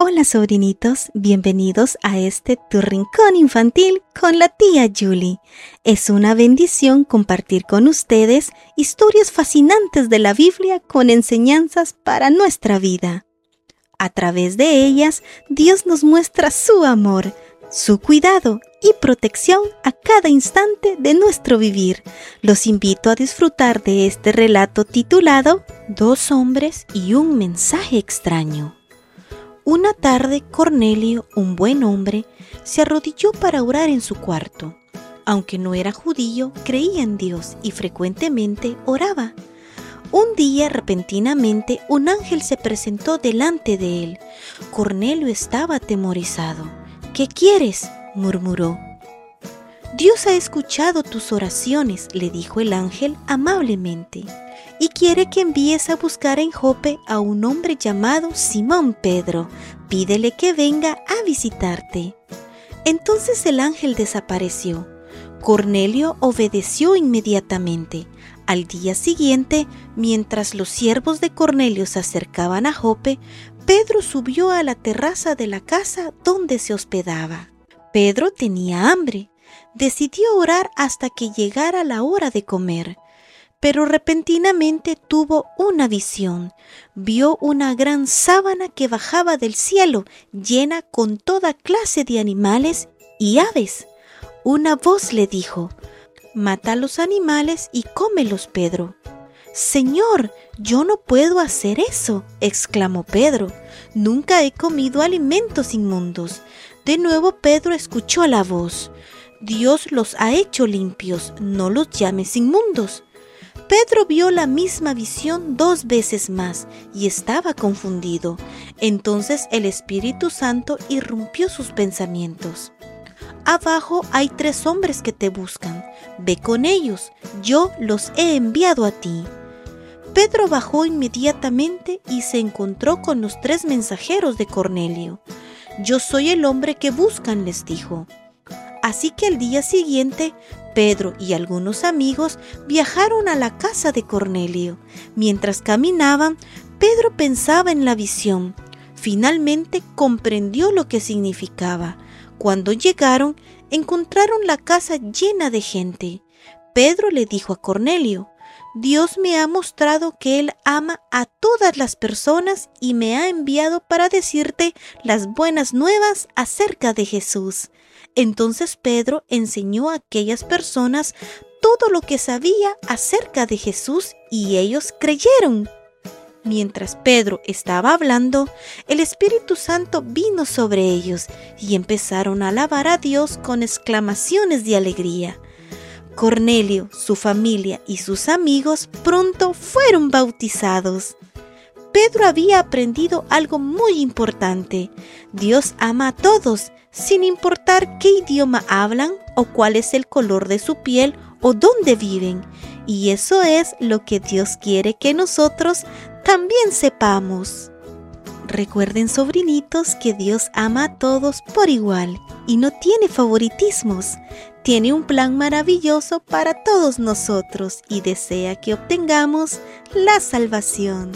Hola sobrinitos, bienvenidos a este tu rincón infantil con la tía Julie. Es una bendición compartir con ustedes historias fascinantes de la Biblia con enseñanzas para nuestra vida. A través de ellas, Dios nos muestra su amor, su cuidado y protección a cada instante de nuestro vivir. Los invito a disfrutar de este relato titulado Dos hombres y un mensaje extraño. Una tarde Cornelio, un buen hombre, se arrodilló para orar en su cuarto. Aunque no era judío, creía en Dios y frecuentemente oraba. Un día repentinamente un ángel se presentó delante de él. Cornelio estaba atemorizado. ¿Qué quieres? murmuró. Dios ha escuchado tus oraciones, le dijo el ángel amablemente y quiere que envíes a buscar en Jope a un hombre llamado Simón Pedro. Pídele que venga a visitarte. Entonces el ángel desapareció. Cornelio obedeció inmediatamente. Al día siguiente, mientras los siervos de Cornelio se acercaban a Jope, Pedro subió a la terraza de la casa donde se hospedaba. Pedro tenía hambre. Decidió orar hasta que llegara la hora de comer pero repentinamente tuvo una visión. Vio una gran sábana que bajaba del cielo, llena con toda clase de animales y aves. Una voz le dijo, Mata a los animales y cómelos, Pedro. Señor, yo no puedo hacer eso, exclamó Pedro. Nunca he comido alimentos inmundos. De nuevo Pedro escuchó la voz. Dios los ha hecho limpios, no los llames inmundos. Pedro vio la misma visión dos veces más y estaba confundido. Entonces el Espíritu Santo irrumpió sus pensamientos. Abajo hay tres hombres que te buscan. Ve con ellos. Yo los he enviado a ti. Pedro bajó inmediatamente y se encontró con los tres mensajeros de Cornelio. Yo soy el hombre que buscan, les dijo. Así que al día siguiente Pedro y algunos amigos viajaron a la casa de Cornelio. Mientras caminaban, Pedro pensaba en la visión. Finalmente comprendió lo que significaba. Cuando llegaron, encontraron la casa llena de gente. Pedro le dijo a Cornelio, Dios me ha mostrado que Él ama a todas las personas y me ha enviado para decirte las buenas nuevas acerca de Jesús. Entonces Pedro enseñó a aquellas personas todo lo que sabía acerca de Jesús y ellos creyeron. Mientras Pedro estaba hablando, el Espíritu Santo vino sobre ellos y empezaron a alabar a Dios con exclamaciones de alegría. Cornelio, su familia y sus amigos pronto fueron bautizados. Pedro había aprendido algo muy importante. Dios ama a todos sin importar qué idioma hablan o cuál es el color de su piel o dónde viven. Y eso es lo que Dios quiere que nosotros también sepamos. Recuerden, sobrinitos, que Dios ama a todos por igual y no tiene favoritismos. Tiene un plan maravilloso para todos nosotros y desea que obtengamos la salvación.